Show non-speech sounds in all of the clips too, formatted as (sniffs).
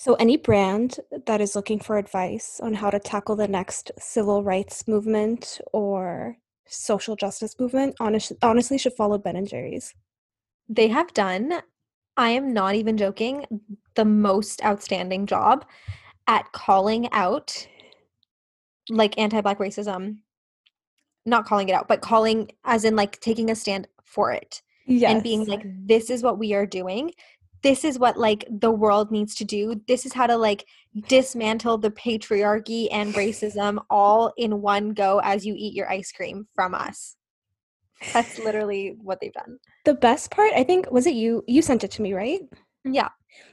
So, any brand that is looking for advice on how to tackle the next civil rights movement or social justice movement, honest, honestly, should follow Ben and Jerry's. They have done, I am not even joking, the most outstanding job at calling out like anti black racism. Not calling it out, but calling as in like taking a stand for it. Yes. And being like, this is what we are doing this is what like the world needs to do. This is how to like dismantle the patriarchy and racism all in one go as you eat your ice cream from us. That's literally what they've done. The best part i think was it you you sent it to me right? Yeah.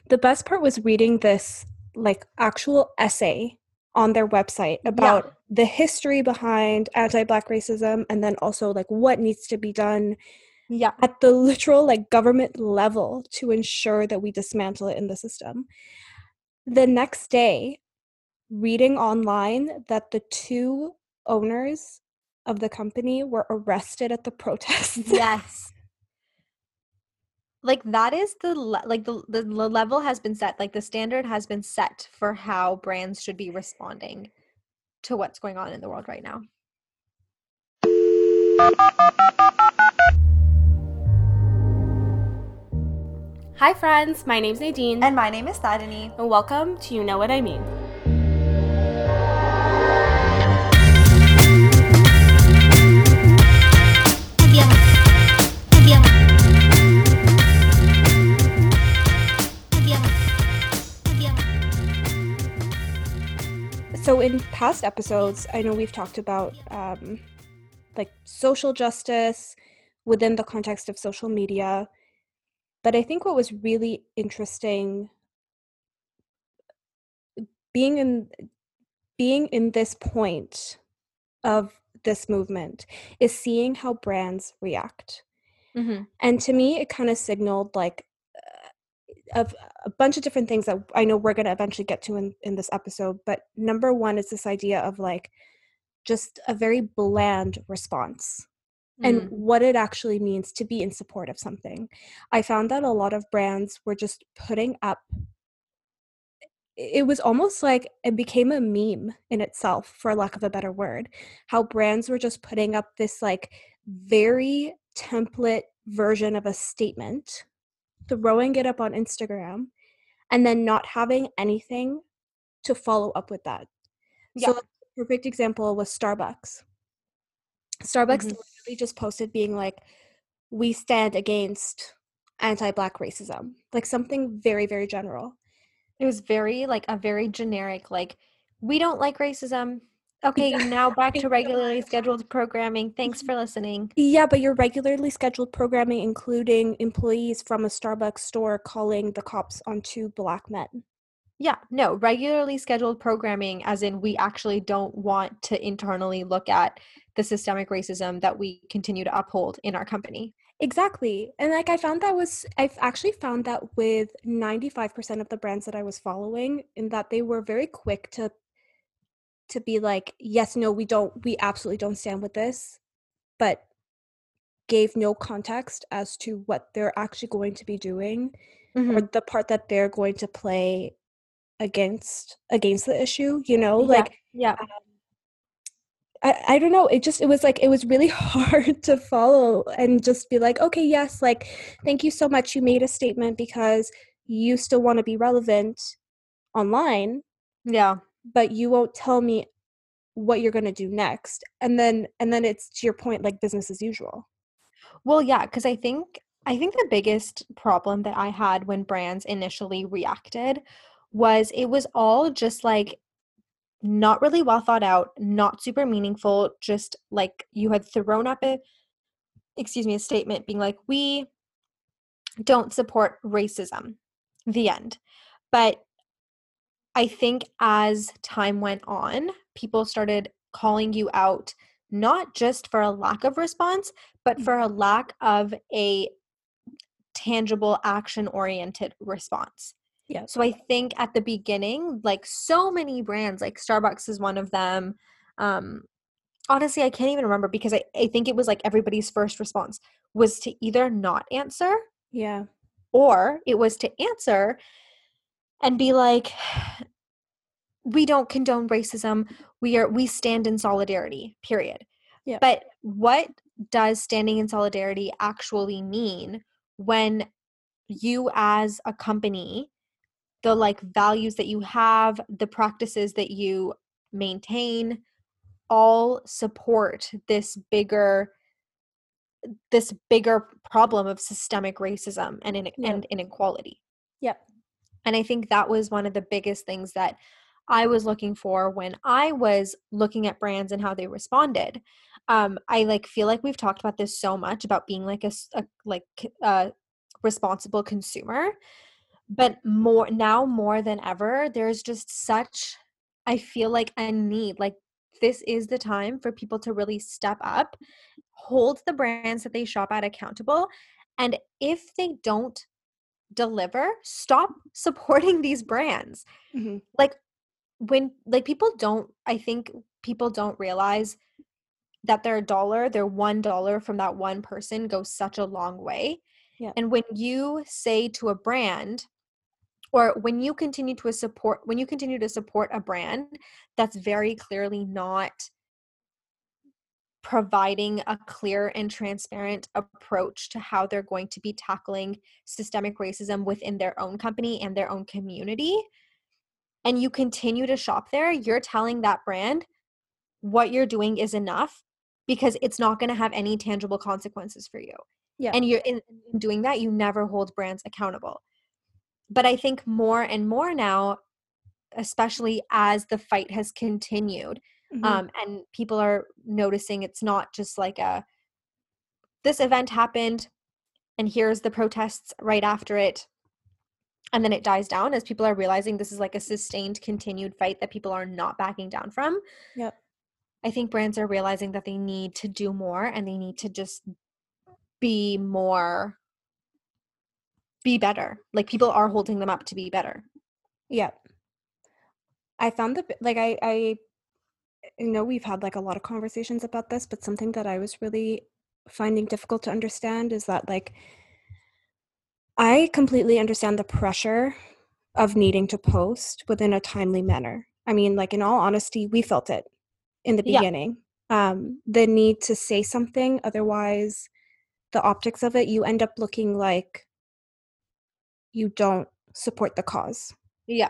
The best part was reading this like actual essay on their website about yeah. the history behind anti-black racism and then also like what needs to be done yeah at the literal like government level to ensure that we dismantle it in the system. The next day reading online that the two owners of the company were arrested at the (laughs) protests. Yes. Like that is the like the the level has been set like the standard has been set for how brands should be responding to what's going on in the world right now Hi, friends. My name's Nadine. And my name is Tarini. And welcome to You Know What I Mean. So, in past episodes, I know we've talked about um, like social justice within the context of social media but I think what was really interesting being in being in this point of this movement is seeing how brands react. Mm-hmm. And to me, it kind of signaled like uh, of a bunch of different things that I know we're going to eventually get to in, in this episode. But number one is this idea of like just a very bland response and mm. what it actually means to be in support of something. I found that a lot of brands were just putting up it was almost like it became a meme in itself for lack of a better word how brands were just putting up this like very template version of a statement throwing it up on Instagram and then not having anything to follow up with that. Yeah. So a perfect example was Starbucks. Starbucks mm-hmm just posted being like, we stand against anti black racism, like something very, very general. It was very, like, a very generic, like, we don't like racism. Okay, now back to regularly scheduled programming. Thanks for listening. Yeah, but your regularly scheduled programming, including employees from a Starbucks store calling the cops on two black men. Yeah, no, regularly scheduled programming, as in we actually don't want to internally look at the systemic racism that we continue to uphold in our company. Exactly. And like I found that was I've actually found that with 95% of the brands that I was following in that they were very quick to to be like, yes, no, we don't we absolutely don't stand with this, but gave no context as to what they're actually going to be doing mm-hmm. or the part that they're going to play against against the issue, you know? Yeah. Like yeah. Um, I, I don't know it just it was like it was really (laughs) hard to follow and just be like okay yes like thank you so much you made a statement because you still want to be relevant online yeah but you won't tell me what you're going to do next and then and then it's to your point like business as usual well yeah because i think i think the biggest problem that i had when brands initially reacted was it was all just like not really well thought out, not super meaningful, just like you had thrown up a excuse me, a statement being like, we don't support racism. The end. But I think as time went on, people started calling you out not just for a lack of response, but mm. for a lack of a tangible action oriented response. Yeah. So I think at the beginning, like so many brands, like Starbucks is one of them. Um, honestly, I can't even remember because I, I think it was like everybody's first response was to either not answer. Yeah. Or it was to answer and be like we don't condone racism we are we stand in solidarity period Yeah. but what does standing in solidarity actually mean when you as a company the like values that you have the practices that you maintain all support this bigger this bigger problem of systemic racism and, in, and inequality Yep. and I think that was one of the biggest things that I was looking for when I was looking at brands and how they responded. Um, I like feel like we've talked about this so much about being like a like a responsible consumer, but more now more than ever, there's just such I feel like a need. Like this is the time for people to really step up, hold the brands that they shop at accountable, and if they don't deliver, stop (laughs) supporting these brands. Mhm. Like when like people don't I think people don't realize that their dollar, their one dollar from that one person goes such a long way. Yeah. And when you say to a brand or when you continue to support when you continue to support a brand that's very clearly not providing a clear and transparent approach to how they're going to be tackling systemic racism within their own company and their own community and you continue to shop there you're telling that brand what you're doing is enough because it's not going to have any tangible consequences for you Yeah. and you're in, in doing that you never hold brands accountable but i think more and more now especially as the fight has continued Mhm. um, and people are noticing it's not just like a this event happened and here's the protests right after it and then it dies down as people are realizing this is like a sustained continued fight that people are not backing down from Yep. i think brands are realizing that they need to do more and they need to just be more be better like people are holding them up to be better Yeah. I found the like I I you know we've had like a lot of conversations about this, but something that I was really finding difficult to understand is that like I completely understand the pressure of needing to post within a timely manner. I mean, like in all honesty, we felt it in the Yeah. beginning. Um, the need to say something, otherwise, the optics of it, you end up looking like you don't support the cause. yeah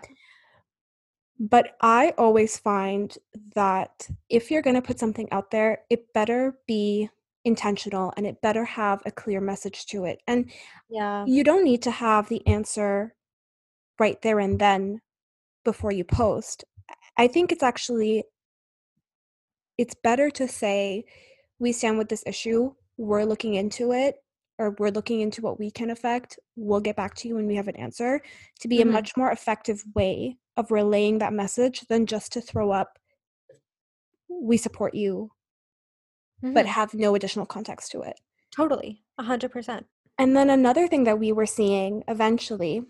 But I always find that if you're going to put something out there, it better be intentional and it better have a clear message to it. And yeah you don't need to have the answer right there and then before you post. I think it's actually it's better to say we stand with this issue, we're looking into it or we're looking into what we can affect. We'll get back to you when we have an answer to be Mhm. a much more effective way of relaying that message than just to throw up we support you but Mhm. have no additional context to it. totally 100% And then another thing that we were seeing eventually,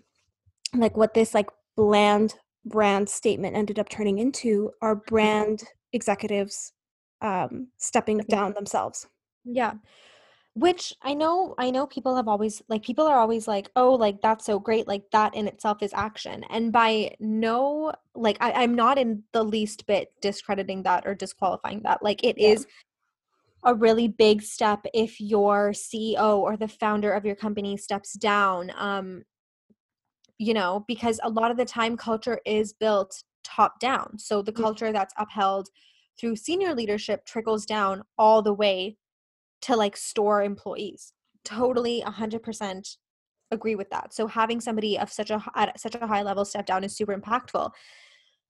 like what this like bland brand statement ended up turning into are brand executives um, Stepping down themselves. Yeah. Which I know I know people have always like people are always like, "Oh, like that's so great. Like that in itself is action." And by no like I, I'm not in the least bit discrediting that or disqualifying that. Like it Yeah. is a really big step if your CEO or the founder of your company steps down. Um, you know, because a lot of the time culture is built top down. So the culture that's upheld through senior leadership trickles down all the way to like store employees. Totally 100% agree with that. So having somebody of such a at such a high level step down is super impactful.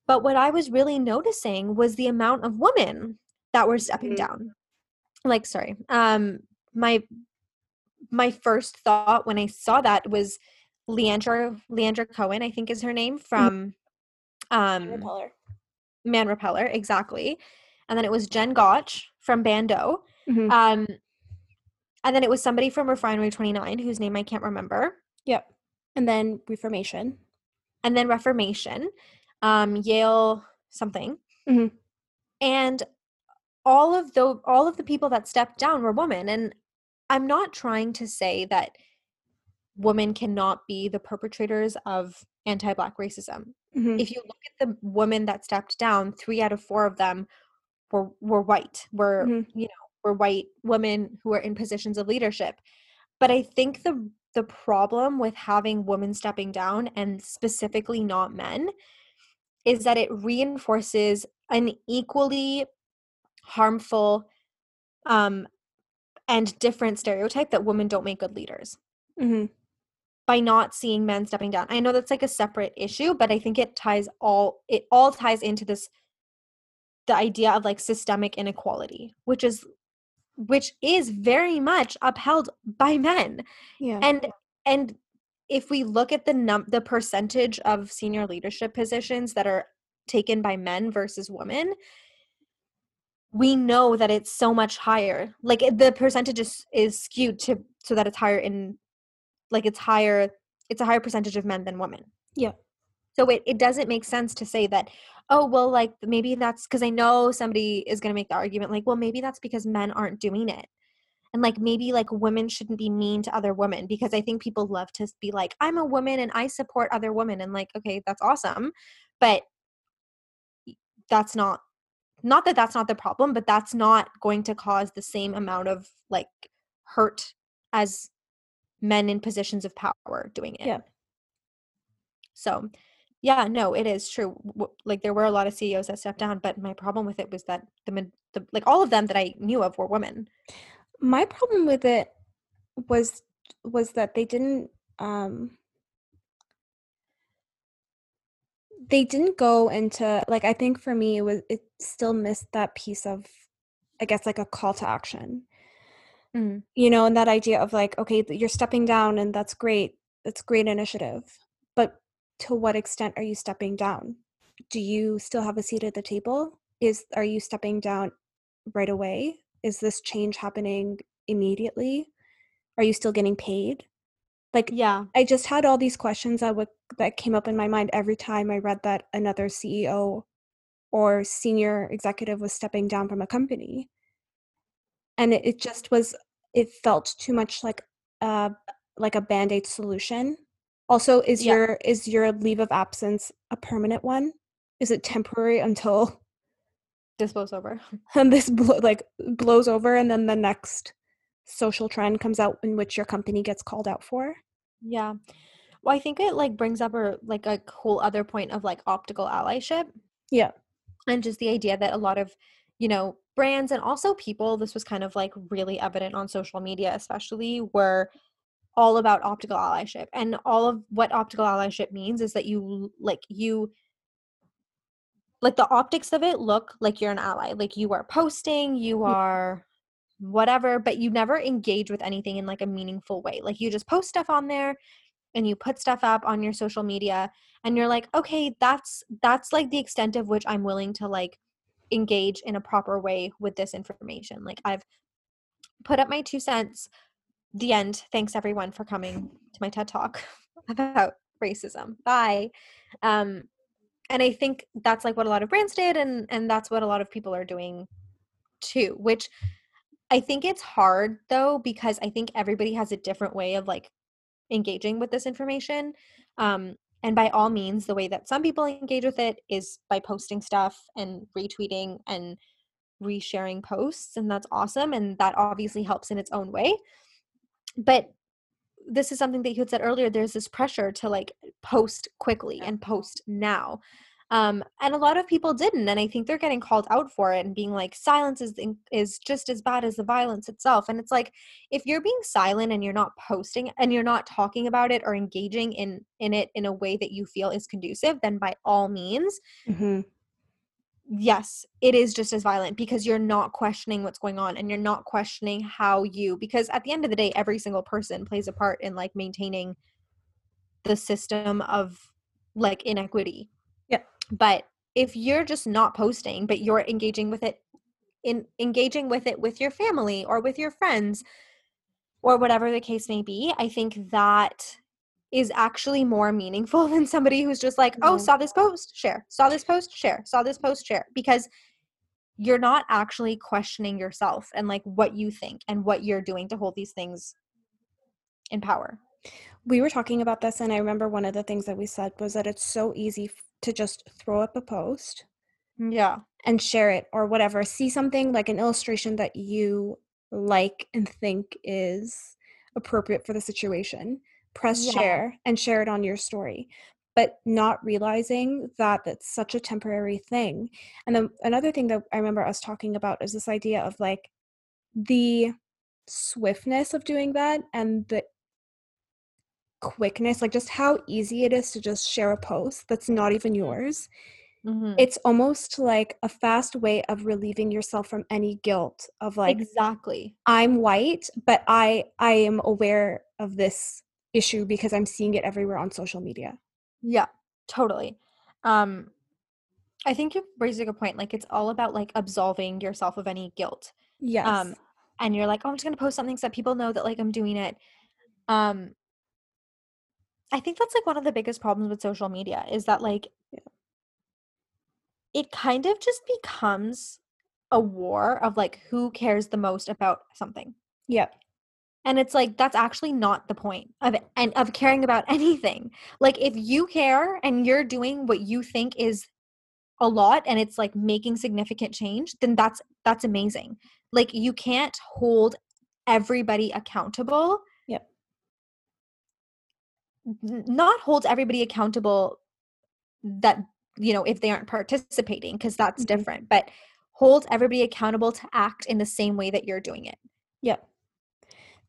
But what I was really noticing was the amount of women that were stepping Mhm. down. Like sorry. Um my my first thought when I saw that was Leandra Leandra Cohen, I think is her name from um Man Repeller. Man Repeller, exactly. And then it was Jen Gotch from Bando. Mhm. Um, and then it was somebody from Refinery 29, whose name I can't remember. Yep. And then Reformation. And then Reformation, um, Yale something. Mhm. And all of the all of the people that stepped down were women. And I'm not trying to say that women cannot be the perpetrators of anti-black racism. Mhm. If you look at the women that stepped down, 3 out of 4 of them were were white. Were, Mhm. you know, were white women who are in positions of leadership. But I think the the problem with having women stepping down and specifically not men is that it reinforces an equally harmful um and different stereotype that women don't make good leaders Mhm. by not seeing men stepping down. I know that's like a separate issue, but I think it ties all it all ties into this the idea of like systemic inequality, which is which is very much upheld by men. Yeah. And and if we look at the num the percentage of senior leadership positions that are taken by men versus women, we know that it's so much higher. Like the percentage is, is skewed to so that it's higher in like it's higher it's a higher percentage of men than women. Yeah. So it, it doesn't make sense to say that, oh, well, like maybe that's because I know somebody is going to make the argument, like, well, maybe that's because men aren't doing it. And like maybe like women shouldn't be mean to other women because I think people love to be like, I'm a woman and I support other women. And like, okay, that's awesome. But that's not, not that that's not the problem, but that's not going to cause the same amount of like hurt as men in positions of power doing it. Yeah. So, yeah, no, it is true. Like there were a lot of CEOs that stepped down, but my problem with it was that the, the like all of them that I knew of were women. My problem with it was was that they didn't um they didn't go into like I think for me it was it still missed that piece of I guess like a call to action. Mm. You know, and that idea of like okay, you're stepping down and that's great. That's great initiative. To what extent are you stepping down? Do you still have a seat at the table? Is are you stepping down right away? Is this change happening immediately? Are you still getting paid? Like Yeah. I just had all these questions that would that came up in my mind every time I read that another CEO or senior executive was stepping down from a company. And it, it just was it felt too much like a like a band-aid solution. Also, is Yeah. your is your leave of absence a permanent one? Is it temporary until This blows over. (laughs) (laughs) and this blo- like blows over and then the next social trend comes out in which your company gets called out for? Yeah. Well, I think it like brings up a like a whole other point of like optical allyship Yeah. and just the idea that a lot of, you know, brands and also people, this was kind of like really evident on social media, especially, were all about optical allyship. And all of what optical allyship means is that you like you like the optics of it look like you're an ally. Like you are posting, you Mm. are whatever, but you never engage with anything in like a meaningful way. Like you just post stuff on there and you put stuff up on your social media and you're like, "Okay, that's that's like the extent of which I'm willing to like engage in a proper way with this information." Like I've put up my 2 cents. The end. Thanks everyone for coming to my TED Talk (laughs) about racism. Bye. Um and I think that's like what a lot of brands did and and that's what a lot of people are doing too, which I think it's hard though because I think everybody has a different way of like engaging with this information. Um, and by all means, the way that some people engage with it is by posting stuff and retweeting and resharing posts, and that's awesome. And that obviously helps in its own way. But this is something that you had said earlier there's this pressure to like post quickly and post now um and a lot of people didn't and i think they're getting called out for it and being like silence is is just as bad as the violence itself and it's like if you're being silent and you're not posting and you're not talking about it or engaging in in it in a way that you feel is conducive then by all means Mhm. Yes, it is just as violent because you're not questioning what's going on and you're not questioning how you because at the end of the day every single person plays a part in like maintaining the system of like inequity. Yeah. But if you're just not posting but you're engaging with it in engaging with it with your family or with your friends or whatever the case may be, I think that is actually more meaningful (laughs) than somebody who's just like, oh, saw this post, share, saw this post, share, saw this post, share, because you're not actually questioning yourself and like what you think and what you're doing to hold these things in power. We were talking about this, and I remember one of the things that we said was that it's so easy to just throw up a post mm, Yeah. and share it or whatever. See something like an illustration that you like and think is appropriate for the situation, press Yeah. share and share it on your story. But not realizing that that's such a temporary thing. And then another thing that I remember us talking about is this idea of like the swiftness of doing that and the quickness, like just how easy it is to just share a post that's not even yours. Mhm. It's almost like a fast way of relieving yourself from any guilt of like exactly. I'm white, but I I am aware of this issue because I'm seeing it everywhere on social media. Yeah, totally. Um, I think you raised a good point. Like, it's all about like absolving yourself of any guilt. Yes. Um, and you're like, oh, I'm just gonna post something so that people know that like I'm doing it. Um, I think that's like one of the biggest problems with social media is that like Yeah. it kind of just becomes a war of like who cares the most about something. yep. And it's like that's actually not the point of and of caring about (laughs) anything. Like if you care and you're doing what you think is a lot and it's like making significant change, then that's that's amazing. Like you can't hold everybody accountable. Yep. Not hold everybody accountable that you know if they aren't participating because that's Mhm. different, but hold everybody accountable to act in the same way that you're doing it. Yep.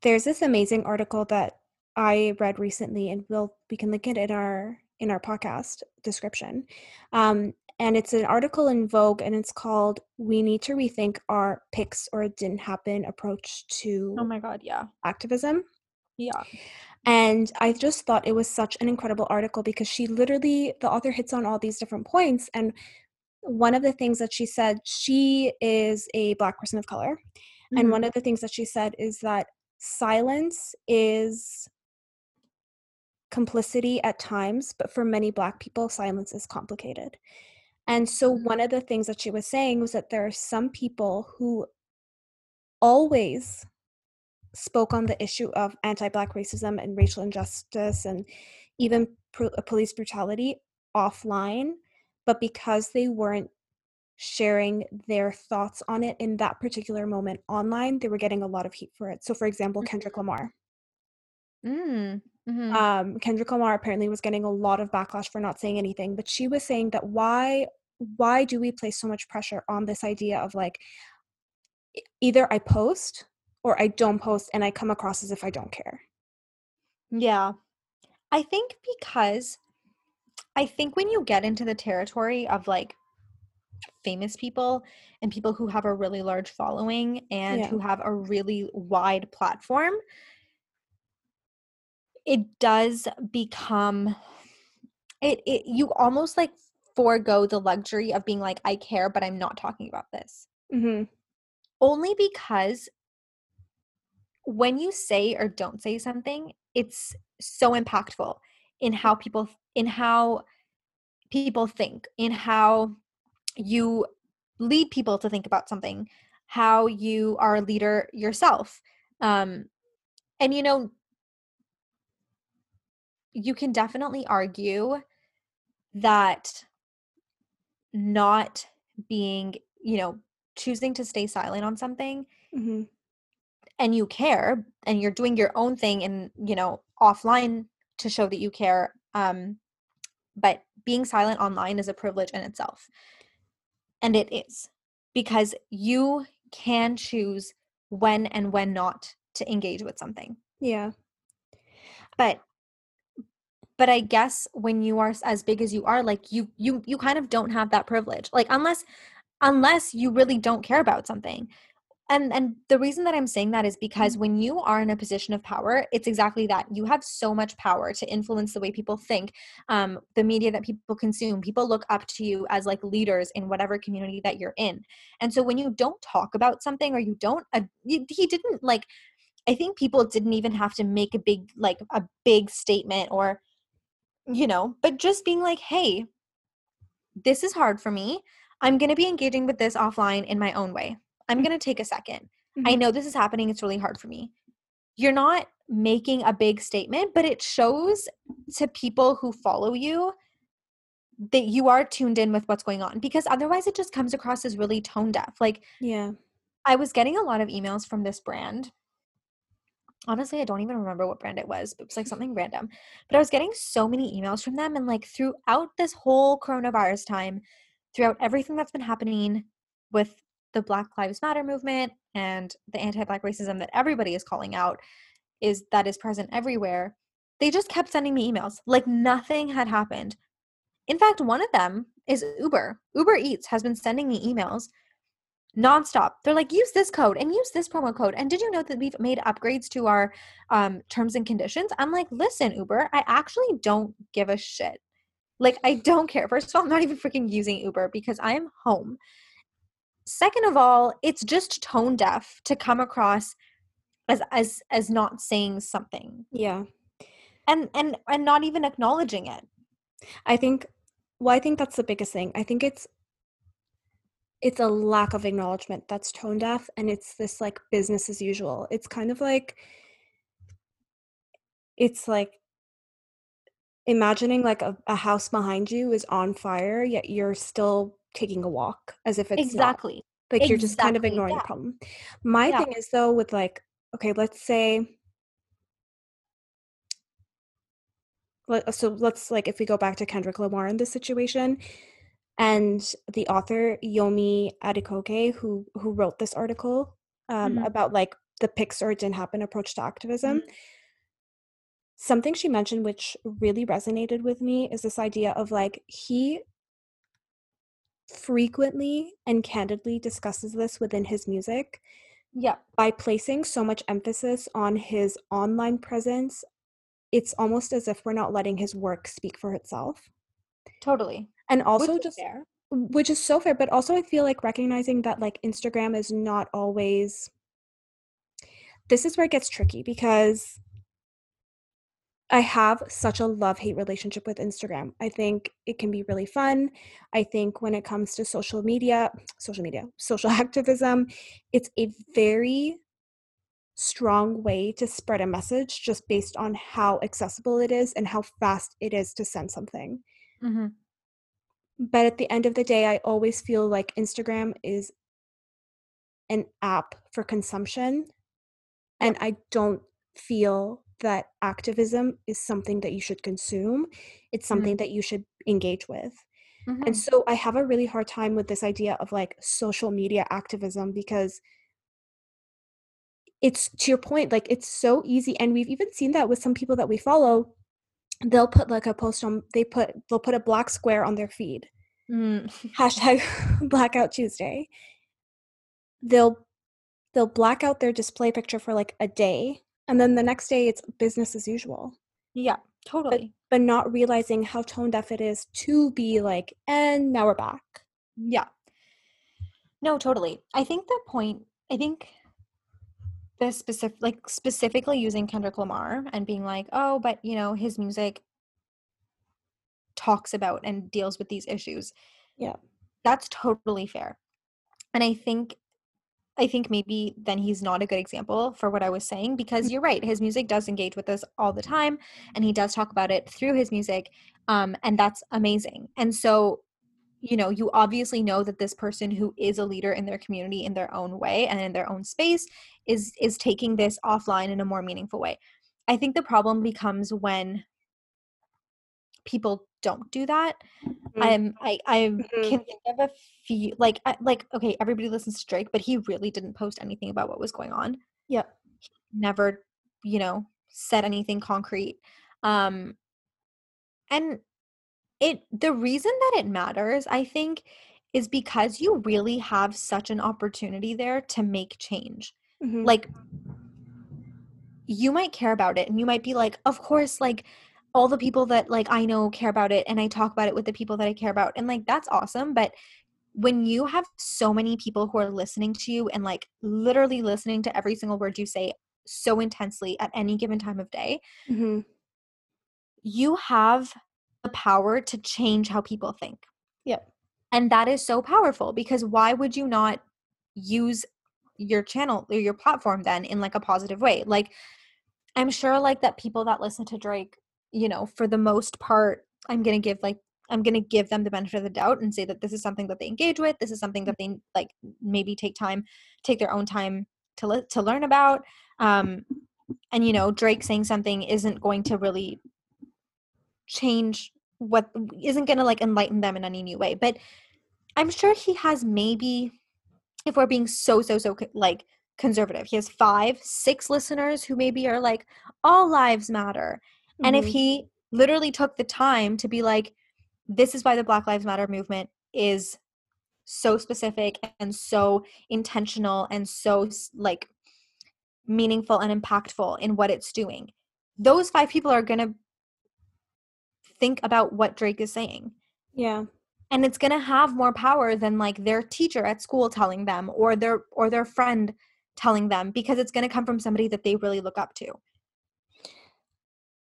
There's this amazing article that I read recently, and we'll we can link it in our in our podcast description. Um, and it's an article in Vogue, and it's called "We Need to Rethink Our Pics or It Didn't Happen Approach to Oh my god, yeah. Activism." Yeah. And I just thought it was such an incredible article because she literally, the author hits on all these different points. And one of the things that she said, she is a Black person of color. And Mhm. one of the things that she said is that silence is complicity at times, but for many Black people, silence is complicated. And so, Mhm. one of the things that she was saying was that there are some people who always spoke on the issue of anti-black racism and racial injustice and even pro- police brutality offline but because they weren't sharing their thoughts on it in that particular moment online they were getting a lot of heat for it so for example kendrick lamar Mm. Mhm. um, kendrick lamar apparently was getting a lot of backlash for not saying anything but she was saying that why why do we place so much pressure on this idea of like either i post or i don't post and i come across as if i don't care Yeah. I think because I think when you get into the territory of like famous people and people who have a really large following and Yeah. who have a really wide platform, it does become it, it you almost like forego the luxury of being like, I care, but I'm not talking about this. mm-hmm. only because when you say or don't say something it's so impactful in how people in how people think in how you lead people to think about something how you are a leader yourself um and you know you can definitely argue that not being you know choosing to stay silent on something hmm and you care and you're doing your own thing and you know offline to show that you care um but being silent online is a privilege in itself and it is because you can choose when and when not to engage with something. Yeah. but but i guess when you are as big as you are like you you you kind of don't have that privilege. Like unless unless you really don't care about something and and the reason that i'm saying that is because when you are in a position of power it's exactly that you have so much power to influence the way people think um, the media that people consume people look up to you as like leaders in whatever community that you're in. And so when you don't talk about something or you don't uh, he he didn't like i think people didn't even have to make a big like a big statement or you know but just being like hey this is hard for me. I'm going to be engaging with this offline in my own way i'm going to take a 2nd i Mhm. know this is happening it's really hard for me you're not making a big statement, but it shows to people who follow you that you are tuned in with what's going on because otherwise it just comes across as really tone deaf. Like, yeah. I was getting a lot of emails from this brand. Honestly, I don't even remember what brand it was. It was like something random. But I was getting so many emails from them. And like throughout this whole coronavirus time, throughout everything that's been happening with the Black Lives Matter movement and the anti Black racism that everybody is calling out, is that is present everywhere. They just kept sending me emails like nothing had happened. In fact, one of them is Uber. Uber Eats has been sending me emails nonstop. They're like, use this code and use this promo code. And did you know that we've made upgrades to our um, terms and conditions? I'm like, listen, Uber, I actually don't give a shit. Like, I don't care. First of all, I'm not even freaking using Uber because I am home. Second of all, it's just tone deaf to come across as as as not saying something. Yeah. And and and not even acknowledging it. I think well, I think that's the biggest thing. I think it's it's a lack of acknowledgement that's tone deaf and it's this like business as usual it's kind of like it's like imagining like a, a house behind you is on fire yet you're still taking a walk as if it's exactly not. like exactly. you're just kind of ignoring yeah. the problem my yeah. thing is though with like okay let's say so let's like if we go back to kendrick lamar in this situation and the author Yomi Adegoke, who who wrote this article um, mm-hmm. about like the Pics or didn't happen approach to activism. Mm-hmm. Something she mentioned which really resonated with me is this idea of like he frequently and candidly discusses this within his music. Yeah. By placing so much emphasis on his online presence, it's almost as if we're not letting his work speak for itself. Totally and also which just fair. which is so fair but also i feel like recognizing that like instagram is not always this is where it gets tricky because I have such a love hate relationship with Instagram. I think it can be really fun. I think when it comes to social media, (sniffs) social media, (laughs) social activism, it's a very strong way to spread a message just based on how accessible it is and how fast it is to send something. Mm-hmm. But at the end of the day, I always feel like Instagram is an app for consumption. And I don't feel that activism is something that you should consume. It's something mm-hmm. that you should engage with. Mm-hmm. And so I have a really hard time with this idea of like social media activism because it's to your point, like it's so easy. And we've even seen that with some people that we follow they'll put like a post on they put they'll put a black square on their feed mm. hashtag (laughs) blackout tuesday they'll they'll black out their display picture for like a day and then the next day it's business as usual yeah totally but, but not realizing how tone deaf it is to be like and now we're back yeah no totally i think the point i think the specific like specifically using Kendrick Lamar and being like, "Oh, but you know, his music talks about and deals with these issues." Yeah. That's totally fair. And I think I think maybe then he's not a good example for what I was saying because mm. you're right. His music does engage with us all the time and he does talk about it through his music. Um, and that's amazing. And so you know you obviously know that this person who is a leader in their community in their own way and in their own space is is taking this offline in a more meaningful way i think the problem becomes when people don't do that mm-hmm. um i i mm-hmm. can think of a few like like okay everybody listens to drake but he really didn't post anything about what was going on yep he never you know said anything concrete um and it the reason that it matters i think is because you really have such an opportunity there to make change mm-hmm. like you might care about it and you might be like of course like all the people that like i know care about it and i talk about it with the people that i care about and like that's awesome but when you have so many people who are listening to you and like literally listening to every single word you say so intensely at any given time of day mm-hmm. you have the power to change how people think. Yep. And that is so powerful because why would you not use your channel or your platform then in like a positive way? Like I'm sure like that people that listen to Drake, you know, for the most part, I'm gonna give like I'm gonna give them the benefit of the doubt and say that this is something that they engage with. This is something that they like maybe take time, take their own time to li- to learn about. Um, and you know, Drake saying something isn't going to really change what isn't going to like enlighten them in any new way. But I'm sure he has maybe, if we're being so so so like conservative, he has five, six listeners who maybe are like all lives matter. Mm-hmm. And if mm-hmm. he literally took the time to be like, this is why the Black Lives Matter movement is so specific and so intentional and so like meaningful and impactful in what it's doing. Those five people are going to think about what Drake is saying. Yeah. And it's going to have more power than like their teacher at school telling them or their or their friend telling them because it's going to come from somebody that they really look up to.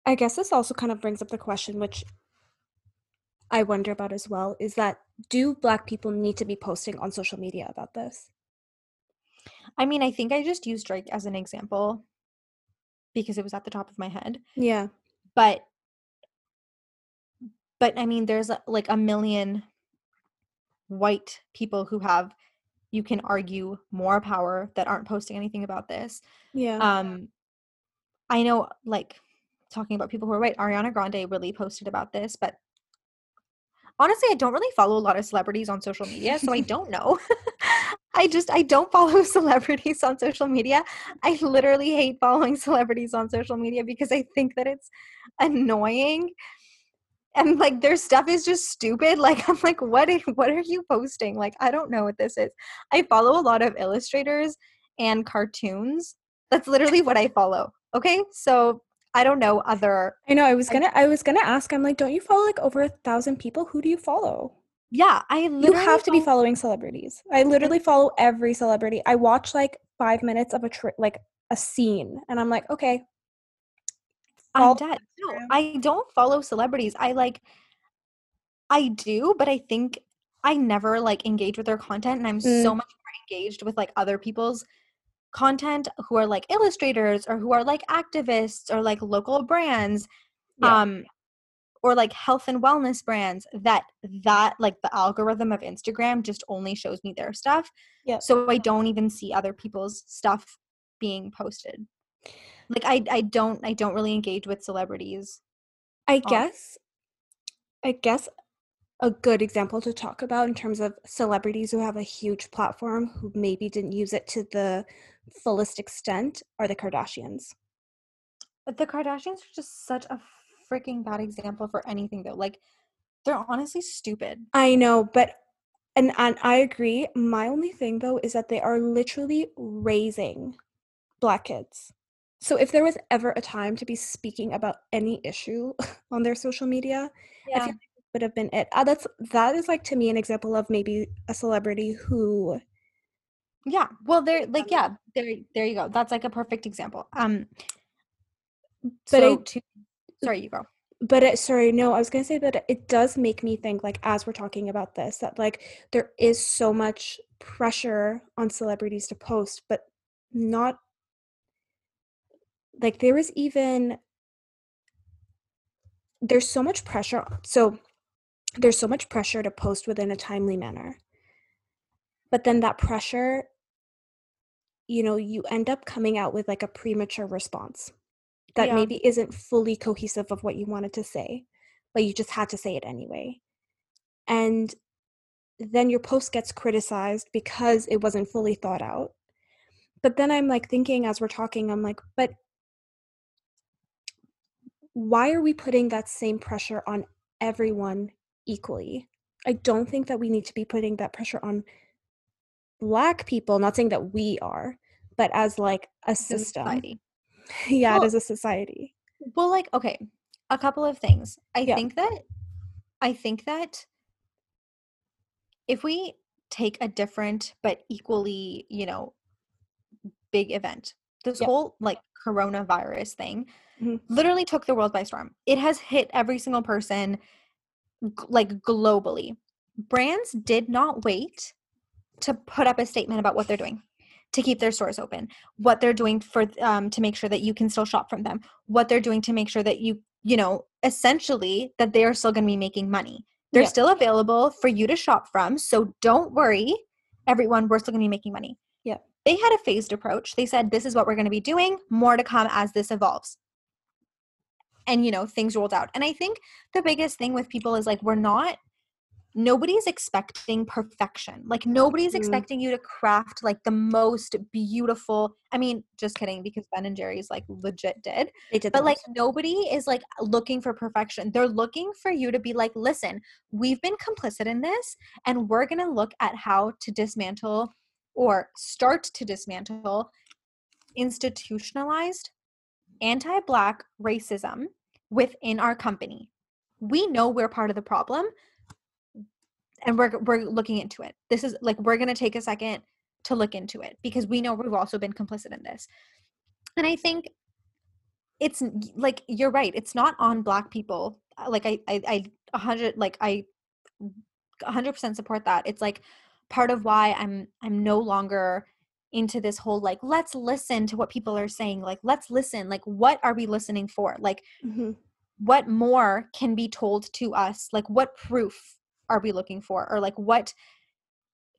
I guess this also kind of brings up the question which I wonder about as well is that do black people need to be posting on social media about this? I mean, I think I just used Drake as an example because it was at the top of my head. Yeah. But but I mean, there's like a million white people who have you can argue more power that aren't posting anything about this. Yeah. Um I know like talking about people who are white, Ariana Grande really posted about this, but honestly, I don't really follow a lot of celebrities on social media, so I (laughs) don't know. (laughs) I just I don't follow (laughs) celebrities on social media. I literally hate following celebrities on social media because I think that it's annoying. And like their stuff is just stupid. Like i'm like what is, what are you posting? Like i don't know what this is. I follow a lot of illustrators and cartoons. That's literally what i follow okay? So i don't know other i know i was gonna i was gonna ask i'm like don't you follow like over a thousand people? Who do you follow? Yeah i you have to be following celebrities. I literally follow every celebrity. I watch like five minutes of a trip like a scene and i'm like okay. I'm dead. No, I don't follow celebrities. I like I do, but I think I never like engage with their content and I'm mm. so much more engaged with like other people's content who are like illustrators or who are like activists or like local brands yeah. um or like health and wellness brands that that like the algorithm of Instagram just only shows me their stuff. Yeah. So I don't even see other people's stuff being posted like i i don't i don't really engage with celebrities i guess i guess a good example to talk about in terms of celebrities who have a huge platform who maybe didn't use it to the fullest extent are the kardashians. But the kardashians are just such a freaking bad example for anything though. Like they're honestly stupid. I know but and, and i agree. My only thing though is that they are literally raising black kids. So if there was ever a time to be speaking about any issue (laughs) on their social media, yeah. I feel like it would have been it. Uh, that's that is like to me an example of maybe a celebrity who Yeah. Well there like yeah, there there you go. That's like a perfect example. Um but so I, to, sorry, you go. But it, sorry, no, I was gonna say that it does make me think, like, as we're talking about this, that like there is so much pressure on celebrities to post, but not like there is even there's so much pressure so there's so much pressure to post within a timely manner but then that pressure you know you end up coming out with like a premature response that yeah. maybe isn't fully cohesive of what you wanted to say but you just had to say it anyway and then your post gets criticized because it wasn't fully thought out but then i'm like thinking as we're talking i'm like but why are we putting that same pressure on everyone equally? I don't think that we need to be putting that pressure on black people, not saying that we are, but as like a system. Society. (laughs) yeah, well, it is a society. Well, like, okay, a couple of things. I yeah. think that I think that if we take a different but equally, you know, big event, this yeah. whole like coronavirus thing, mm-hmm. literally took the world by storm. It has hit every single person like globally. Brands did not wait to put up a statement about what they're doing. to keep their stores open, what they're doing for um, to make sure that you can still shop from them, what they're doing to make sure that you you know essentially that they are still going to be making money. They're still available for you to shop from, so don't worry, everyone. We're still going to be making money. Yeah. They had a phased approach. They said this is what we're going to be doing. More to come as this evolves. And you know things rolled out. And I think the biggest thing with people is like we're not nobody's expecting perfection. Like nobody's Mm. expecting you to craft like the most beautiful. I mean, just kidding because Ben and Jerry's like legit did. They did, But like most. nobody is like looking for perfection. They're looking for you to be like, "Listen, we've been complicit in this and we're going to look at how to dismantle or start to dismantle institutionalized anti-black racism within our company. We know we're part of the problem and we're we're looking into it. This is like we're going to take a second to look into it because we know we've also been complicit in this. And I think it's like you're right. It's not on black people. Uh, Like I I I a hundred like I a hundred percent support that. It's like part of why I'm I'm no longer into this whole like let's listen to what people are saying. Like let's listen. Like what are we listening for? Like Mhm. what more can be told to us like what proof are we looking for? Or like what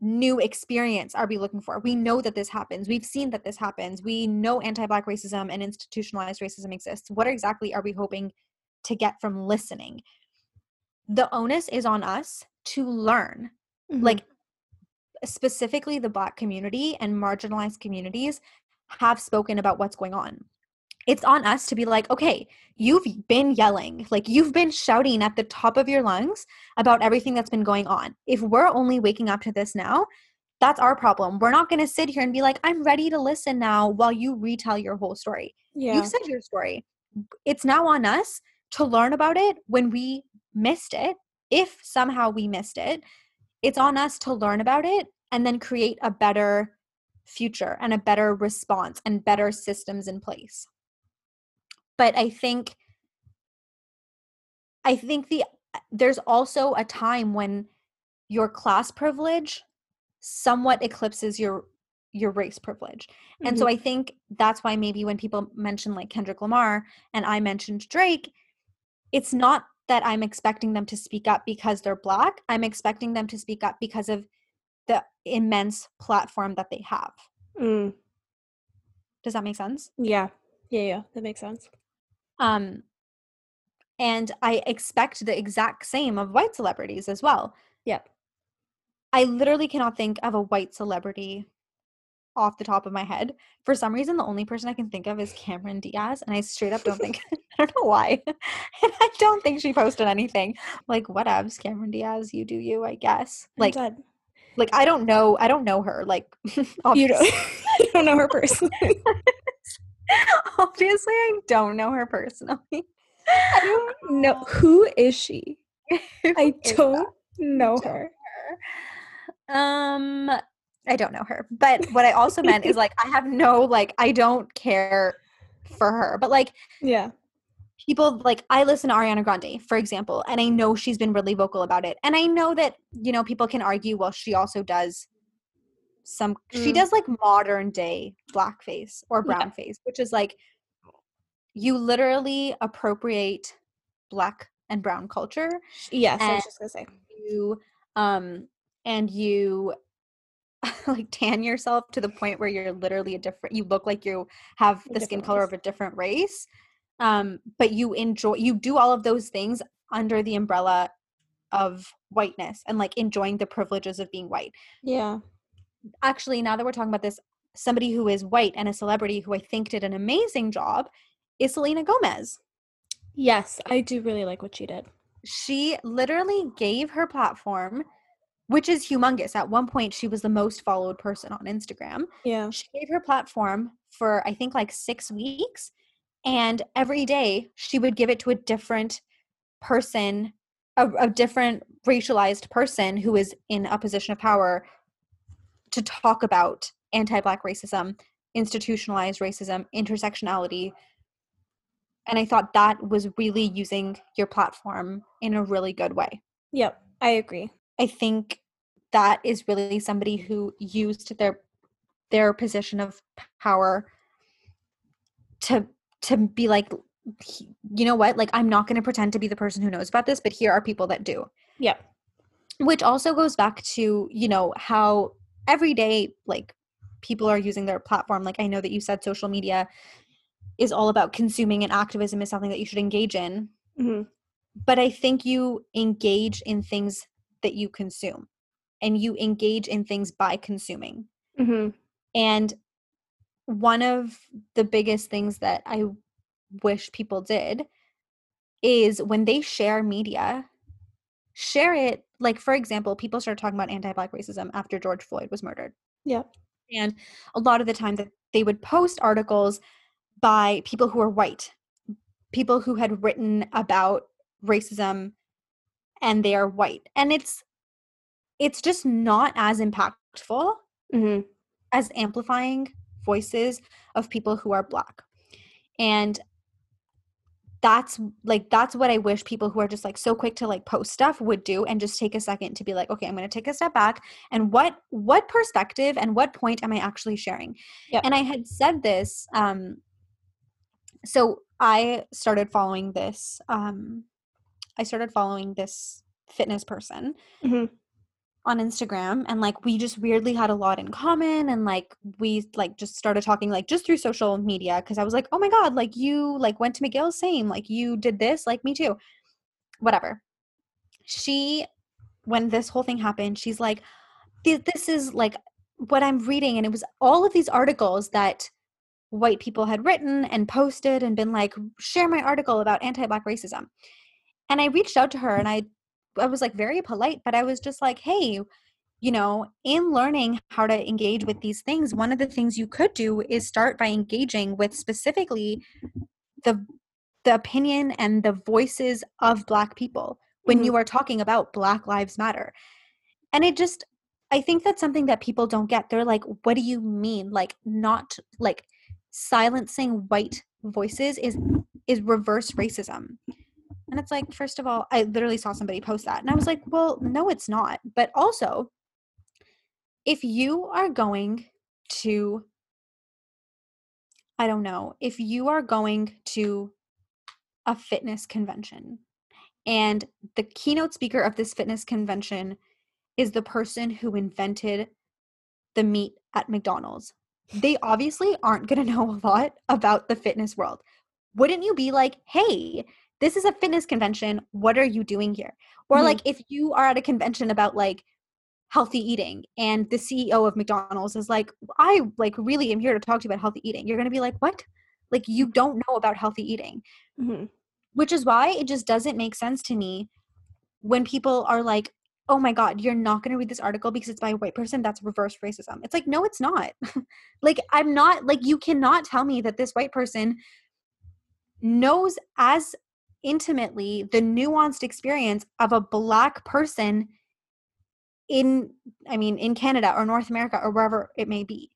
new experience are we looking for? We know that this happens. We've seen that this happens. We know anti-black racism and institutionalized racism exists. What exactly are we hoping to get from listening? The onus is on us to learn Mhm. like specifically the black community and marginalized communities have spoken about what's going on it's on us to be like okay you've been yelling like you've been shouting at the top of your lungs about everything that's been going on. If we're only waking up to this now that's our problem. We're not going to sit here and be like i'm ready to listen now while you retell your whole story. Yeah. you've said your story. It's now on us to learn about it when we missed it. If somehow we missed it it's on us to learn about it and then create a better future and a better response and better systems in place but i think i think the there's also a time when your class privilege somewhat eclipses your your race privilege and so Mhm. I think that's why maybe when people mention like Kendrick Lamar and I mentioned Drake, it's not that I'm expecting them to speak up because they're black. I'm expecting them to speak up because of the immense platform that they have. Mm. Does that make sense? yeah yeah yeah that makes sense Um and I expect the exact same of white celebrities as well. yep I literally cannot think of a white celebrity off the top of my head. For some reason, the only person I can think of is Cameron Diaz, and I straight up don't think (laughs) (laughs) I don't know why. (laughs) and I don't think she posted anything. Like whatevs, Cameron Diaz, you do you, I guess. Like like I don't know, I don't know her. Like you don't you don't know her personally obviously I don't know her personally. I don't know who is she (laughs) I don't know her Um, I don't know her, but what I also meant is (laughs) like I have no like I don't care for her, but like yeah people like I listen to Ariana Grande, for example, and I know she's been really vocal about it, and I know that you know people can argue, well, she also does some she Mm. does like modern day blackface or Yeah. brown face, which is like you literally appropriate black and brown culture yes I was just gonna say. you um and you (laughs) like tan yourself to the point where you're literally a different you look like you have the skin color of a different race um but you enjoy you do all of those things under the umbrella of whiteness and like enjoying the privileges of being white. Yeah. Actually now that we're talking about this somebody who is white and a celebrity who i think did an amazing job is selena gomez. Yes I do really like what she did. She literally gave her platform which is humongous. At one point she was the most followed person on instagram. Yeah. She gave her platform for i think like six weeks and every day she would give it to a different person a, a different racialized person who is in a position of power to talk about anti-black racism institutionalized racism intersectionality and i thought that was really using your platform in a really good way. Yep I agree. I think that is really somebody who used their their position of power to to be like you know what? Like i'm not going to pretend to be the person who knows about this but here are people that do. Yeah which also goes back to you know how every day like people are using their platform. Like i know that you said social media is all about consuming and activism is something that you should engage in mm-hmm. but i think you engage in things that you consume and you engage in things by consuming mm-hmm. and one of the biggest things that i wish people did is when they share media share it like for example people started talking about anti-black racism after george floyd was murdered yeah and a lot of the time that they would post articles by people who are white people who had written about racism and they are white and it's it's just not as impactful mm-hmm. as amplifying voices of people who are black and that's like that's what i wish people who are just like so quick to like post stuff would do and just take a second to be like okay i'm going to take a step back and what what perspective and what point am i actually sharing yep. and i had said this um so i started following this um i started following this fitness person mm-hmm on Instagram and like we just weirdly had a lot in common and like we like just started talking like just through social media because I was like, "Oh my god, like you like went to McGill same, like you did this, like me too." Whatever. She when this whole thing happened, she's like, "This is like what I'm reading and it was all of these articles that white people had written and posted and been like, "Share my article about anti-black racism." And I reached out to her and I I was like very polite, but I was just like, hey, you know, in learning how to engage with these things, one of the things you could do is start by engaging with specifically the the opinion and the voices of black people when mm-hmm. you are talking about black lives matter. And it just I think that's something that people don't get. They're like, what do you mean? Like not like silencing white voices is is reverse racism. And it's like, first of all, I literally saw somebody post that. And I was like, well, no, it's not. But also, if you are going to, I don't know, if you are going to a fitness convention and the keynote speaker of this fitness convention is the person who invented the meat at McDonald's, they obviously aren't going (laughs) to know a lot about the fitness world. Wouldn't you be like, hey, this is a fitness convention. What are you doing here? Or mm-hmm. like if you are at a convention about like healthy eating and the CEO of McDonald's is like, I like really am here to talk to you about healthy eating. You're going to be like, what? Like you don't know about healthy eating. Mm-hmm. Which is why it just doesn't make sense to me when people are like, oh my god you're not going to read this article because it's by a white person? That's reverse racism. It's like no it's not. (laughs) Like i'm not like you cannot tell me that this white person knows as intimately the nuanced experience of a black person in i mean in canada or north america or wherever it may be.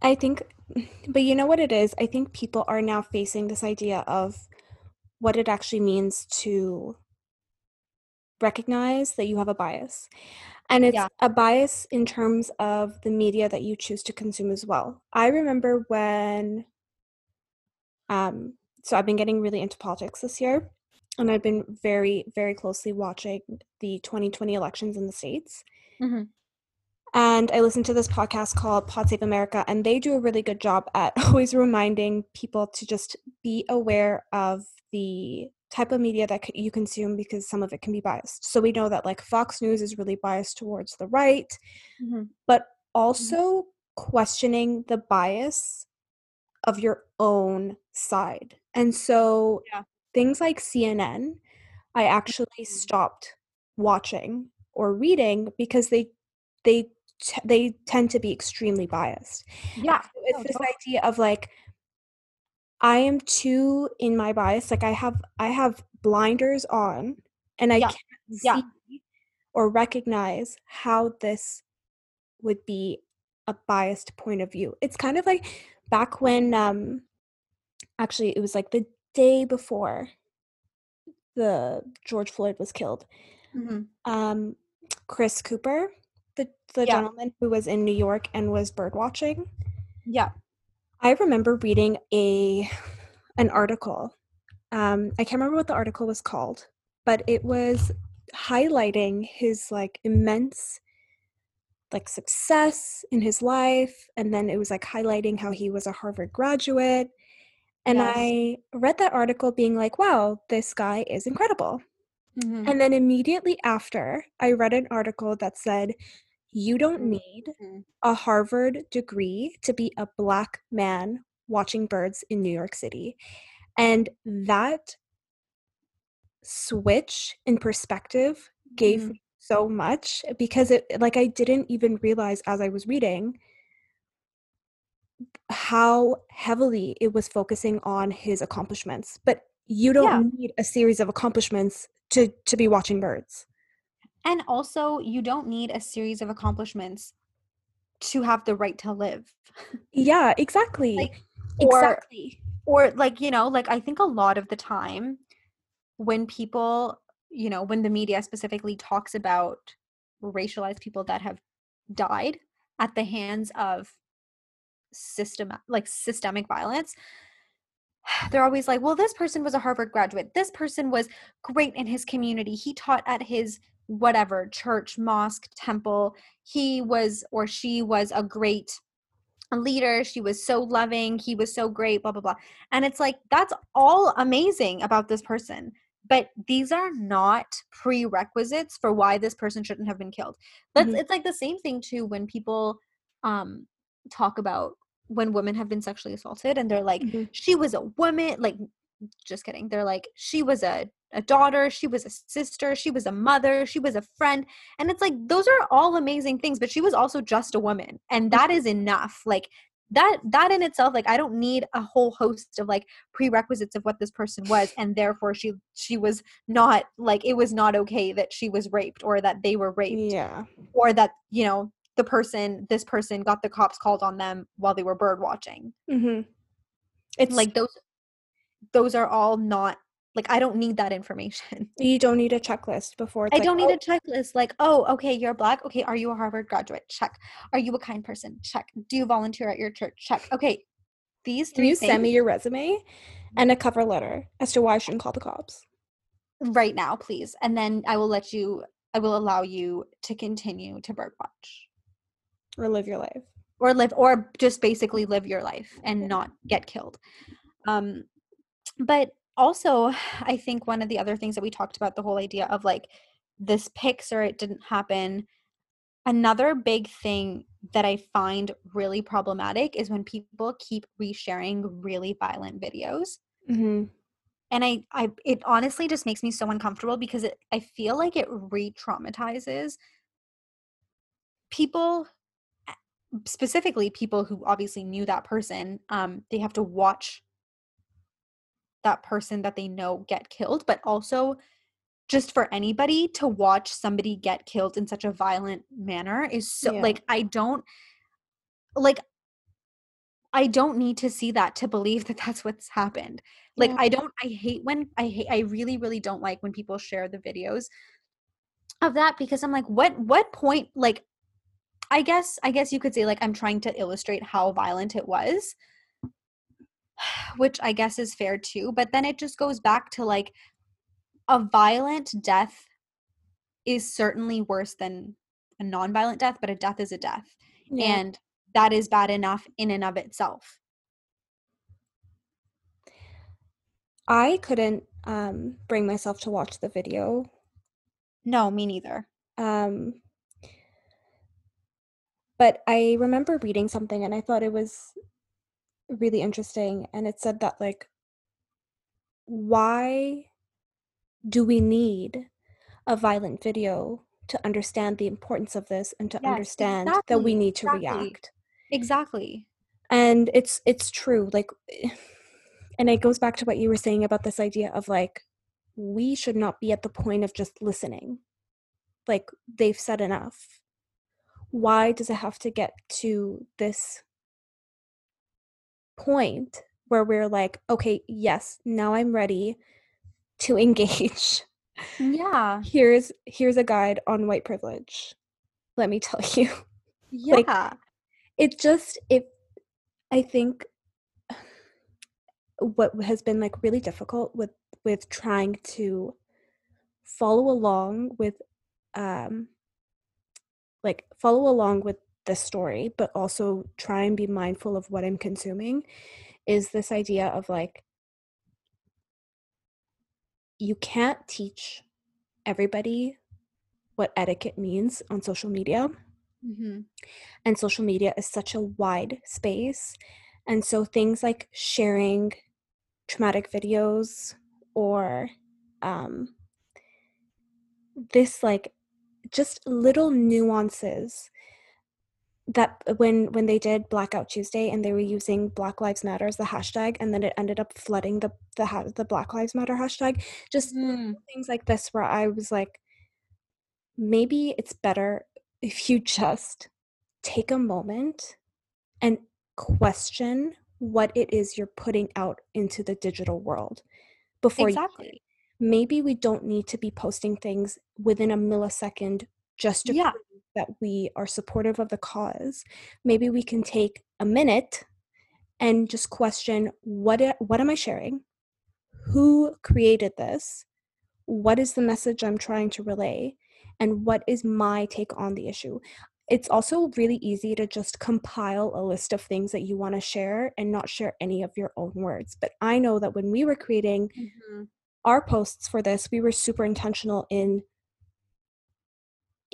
I think (sighs) but you know what it is? I think people are now facing this idea of what it actually means to recognize that you have a bias and it's yeah. a bias in terms of the media that you choose to consume as well i remember when um so I've been getting really into politics this year, and I've been very, very closely watching the 2020 elections in the States. Mm-hmm. And I listened to this podcast called Pod Save America, and they do a really good job at (laughs) always reminding people to just be aware of the type of media that you consume because some of it can be biased. So we know that like Fox News is really biased towards the right, mm-hmm. but mm-hmm. also mm-hmm. questioning the bias of your own side. And so yeah. things like CNN, I actually mm-hmm. stopped watching or reading because they they t- they tend to be extremely biased. Yeah. So it's this idea of like I am too in my bias like I have I have blinders on and I yeah. can't see yeah. or recognize how this would be a biased point of view. It's kind of like back when um actually it was like the day before the George Floyd was killed. Mm-hmm. Um Chris Cooper the the Yeah. gentleman who was in New York and was bird watching. Yeah. I remember reading a an article. Um, I can't remember what the article was called, but it was highlighting his like immense like success in his life, and then it was like highlighting how he was a Harvard graduate. And Yes. I read that article being like, wow, this guy is incredible. Mhm. And then immediately after, I read an article that said, you don't Mhm. need Mhm. a Harvard degree to be a black man watching birds in New York City. And that switch in perspective gave Mhm. me so much because it like I didn't even realize as I was reading how heavily it was focusing on his accomplishments. But you don't Yeah. need a series of accomplishments to to be watching birds. And also, you don't need a series of accomplishments to have the right to live. (laughs) Yeah, exactly. Like, or exactly. or like, you know, like I think a lot of the time when people, you know, when the media specifically talks about racialized people that have died at the hands of system like systemic violence, (sighs) they're always like, well, this person was a Harvard graduate. This person was great in his community. He taught at his whatever church, mosque, temple. He was or she was a great leader. She was so loving. He was so great, blah, blah, blah. And it's like, that's all amazing about this person. But these are not prerequisites for why this person shouldn't have been killed. That's Mhm. it's like the same thing too when people um talk about when women have been sexually assaulted and they're like, Mhm. she was a woman, like just kidding. They're like, she was a a daughter, she was a sister, she was a mother, she was a friend. And it's like those are all amazing things, but she was also just a woman. And that is enough. Like that that in itself like I don't need a whole host of like prerequisites of what this person was and therefore she she was not like it was not okay that she was raped or that they were raped Yeah. or that, you know, the person this person got the cops called on them while they were bird watching Mhm. It's like those those are all not like i don't need that information. You don't need a checklist before i like, don't need "Oh, a checklist like oh okay you're black okay are you a harvard graduate? Check. Are you a kind person? Check. Do you volunteer at your church? Check. Okay these Can you things send me your resume and a cover letter as to why I shouldn't call the cops? right now please and then i will let you i will allow you to continue to bird watch. Or live your life. or live or just basically live your life and not get killed. Um but also i think one of the other things that we talked about the whole idea of like this pics or it didn't happen another big thing that i find really problematic is when people keep resharing really violent videos Mm-hmm. and I, I it honestly just makes me so uncomfortable because it i feel like it re-traumatizes people specifically people who obviously knew that person um they have to watch that person that they know get killed but also just for anybody to watch somebody get killed in such a violent manner is so Yeah. like i don't like i don't need to see that to believe that that's what's happened like Yeah. i don't i hate when i hate i really really don't like when people share the videos of that because i'm like what what point like i guess i guess you could say like i'm trying to illustrate how violent it was which i guess is fair too but then it just goes back to like a violent death is certainly worse than a non-violent death but a death is a death Yeah. and that is bad enough in and of itself I couldn't um, bring myself to watch the video. no me neither Um, but I remember reading something and I thought it was really interesting. And it said that, like, why do we need a violent video to understand the importance of this and to Yes, understand that we need to exactly. react? exactly And it's it's true. Like, eh, and it goes back to what you were saying about this idea of like, we should not be at the point of just listening. Like, they've said enough. Why does it have to get to this point where we're like, okay, yes, now I'm ready to (laughs) engage. yeah Here's here's a guide on white privilege. let me tell you. (laughs) Yeah. Like, it just it I think what has been like really difficult with with trying to follow along with um like follow along with the story but also try and be mindful of what I'm consuming is this idea of like you can't teach everybody what etiquette means on social media mm-hmm. and social media is such a wide space and so things like sharing traumatic videos or um, this like just little nuances that when when they did blackout tuesday and they were using black lives matter as the hashtag and then it ended up flooding the the, ha- the black lives matter hashtag just Mm. things like this where i was like maybe it's better if you just take a moment and question what it is you're putting out into the digital world before you Exactly. maybe we don't need to be posting things within a millisecond just to Yeah. That we are supportive of the cause. Maybe we can take a minute and just question what what am I sharing? Who created this? What is the message I'm trying to relay? And what is my take on the issue? It's also really easy to just compile a list of things that you want to share and not share any of your own words. But I know that when we were creating Mhm. our posts for this, we were super intentional in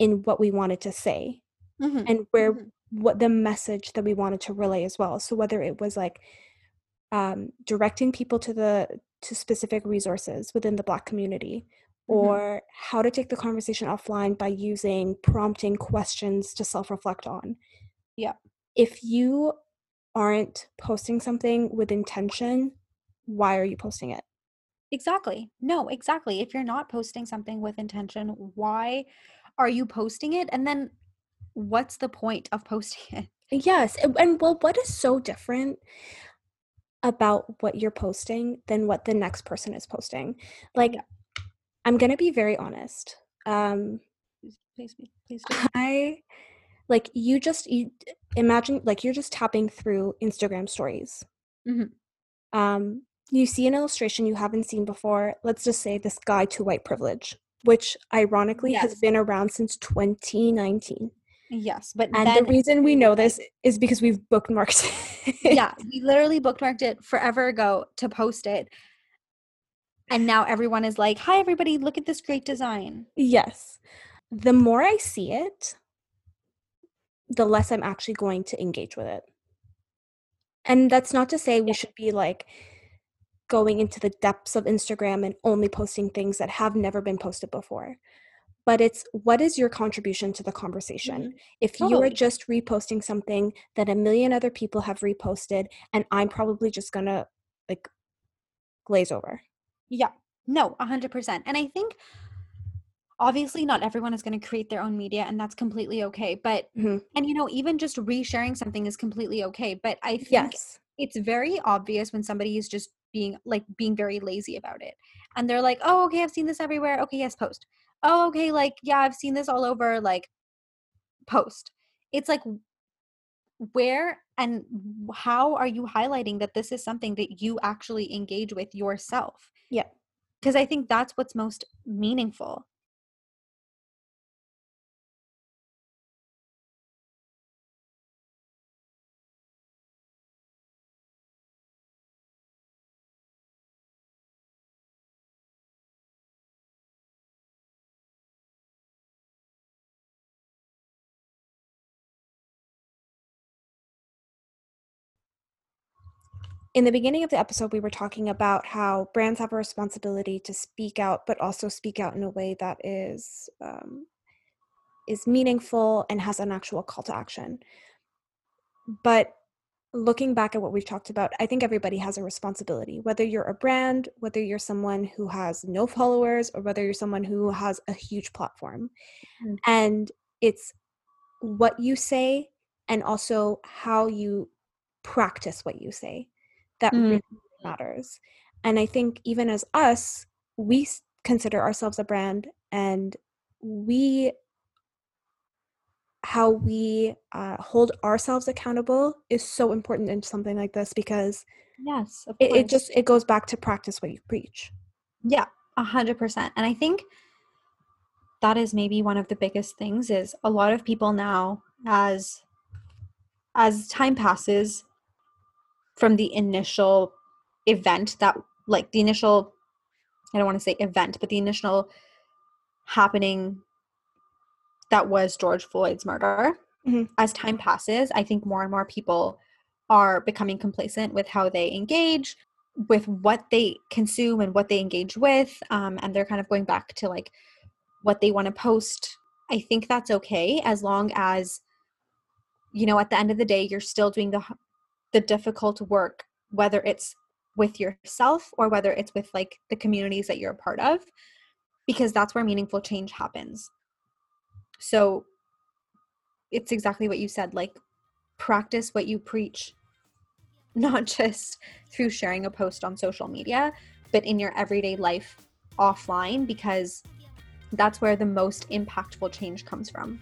in what we wanted to say Mhm. and where Mhm. what the message that we wanted to relay as well. So whether it was like um, directing people to the to specific resources within the Black community, Mhm. or how to take the conversation offline by using prompting questions to self reflect on. Yeah. If you aren't posting something with intention, why are you posting it? Exactly. No, exactly. If you're not posting something with intention, why are you posting it? And then what's the point of posting (laughs) it? Yes, and, and well, what is so different about what you're posting than what the next person is posting? Like, I'm gonna be very honest. Um, Please, please, be- please do. I like you just you imagine like you're just tapping through Instagram stories. Mhm. Um, you see an illustration you haven't seen before. Let's just say this guy to white privilege, which ironically has been around since 2019. Yes, but And then the reason we know this is because we've bookmarked it. yeah, we literally bookmarked it forever ago to post it. And now everyone is like, "Hi everybody, look at this great design." Yes. The more I see it, the less I'm actually going to engage with it. And that's not to say we should be like going into the depths of Instagram and only posting things that have never been posted before. But it's what is your contribution to the conversation? If you are just reposting something that a million other people have reposted and I'm probably just gonna like glaze over. Yeah. No, 100%. And I think obviously not everyone is going to create their own media and that's completely okay. But Mhm. and you know, even just resharing something is completely okay, but I think Yes. it's very obvious when somebody is just being like being very lazy about it. And they're like, "Oh, okay, I've seen this everywhere. Okay, yes, post." "Oh, okay, like yeah, I've seen this all over like post." It's like where and how are you highlighting that this is something that you actually engage with yourself? Yeah. Because I think that's what's most meaningful. In the beginning of the episode, we were talking about how brands have a responsibility to speak out, but also speak out in a way that is um, is meaningful and has an actual call to action. But looking back at what we've talked about, I think everybody has a responsibility. Whether you're a brand, whether you're someone who has no followers, or whether you're someone who has a huge platform, Mm. and it's what you say and also how you practice what you say that Mm. really matters. And I think even as us, we consider ourselves a brand and we how we uh, hold ourselves accountable is so important in something like this because yes it, it just it goes back to practice what you preach yeah a hundred percent and i think that is maybe one of the biggest things is a lot of people now as as time passes from the initial event that like the initial i don't want to say event but the initial happening that was george floyd's murder mm-hmm. as time passes i think more and more people are becoming complacent with how they engage with what they consume and what they engage with um, and they're kind of going back to like what they want to post i think that's okay as long as you know at the end of the day you're still doing the the difficult work whether it's with yourself or whether it's with like the communities that you're a part of because that's where meaningful change happens so it's exactly what you said like practice what you preach (laughs) not just through sharing a post on social media but in your everyday life offline because that's where the most impactful change comes from.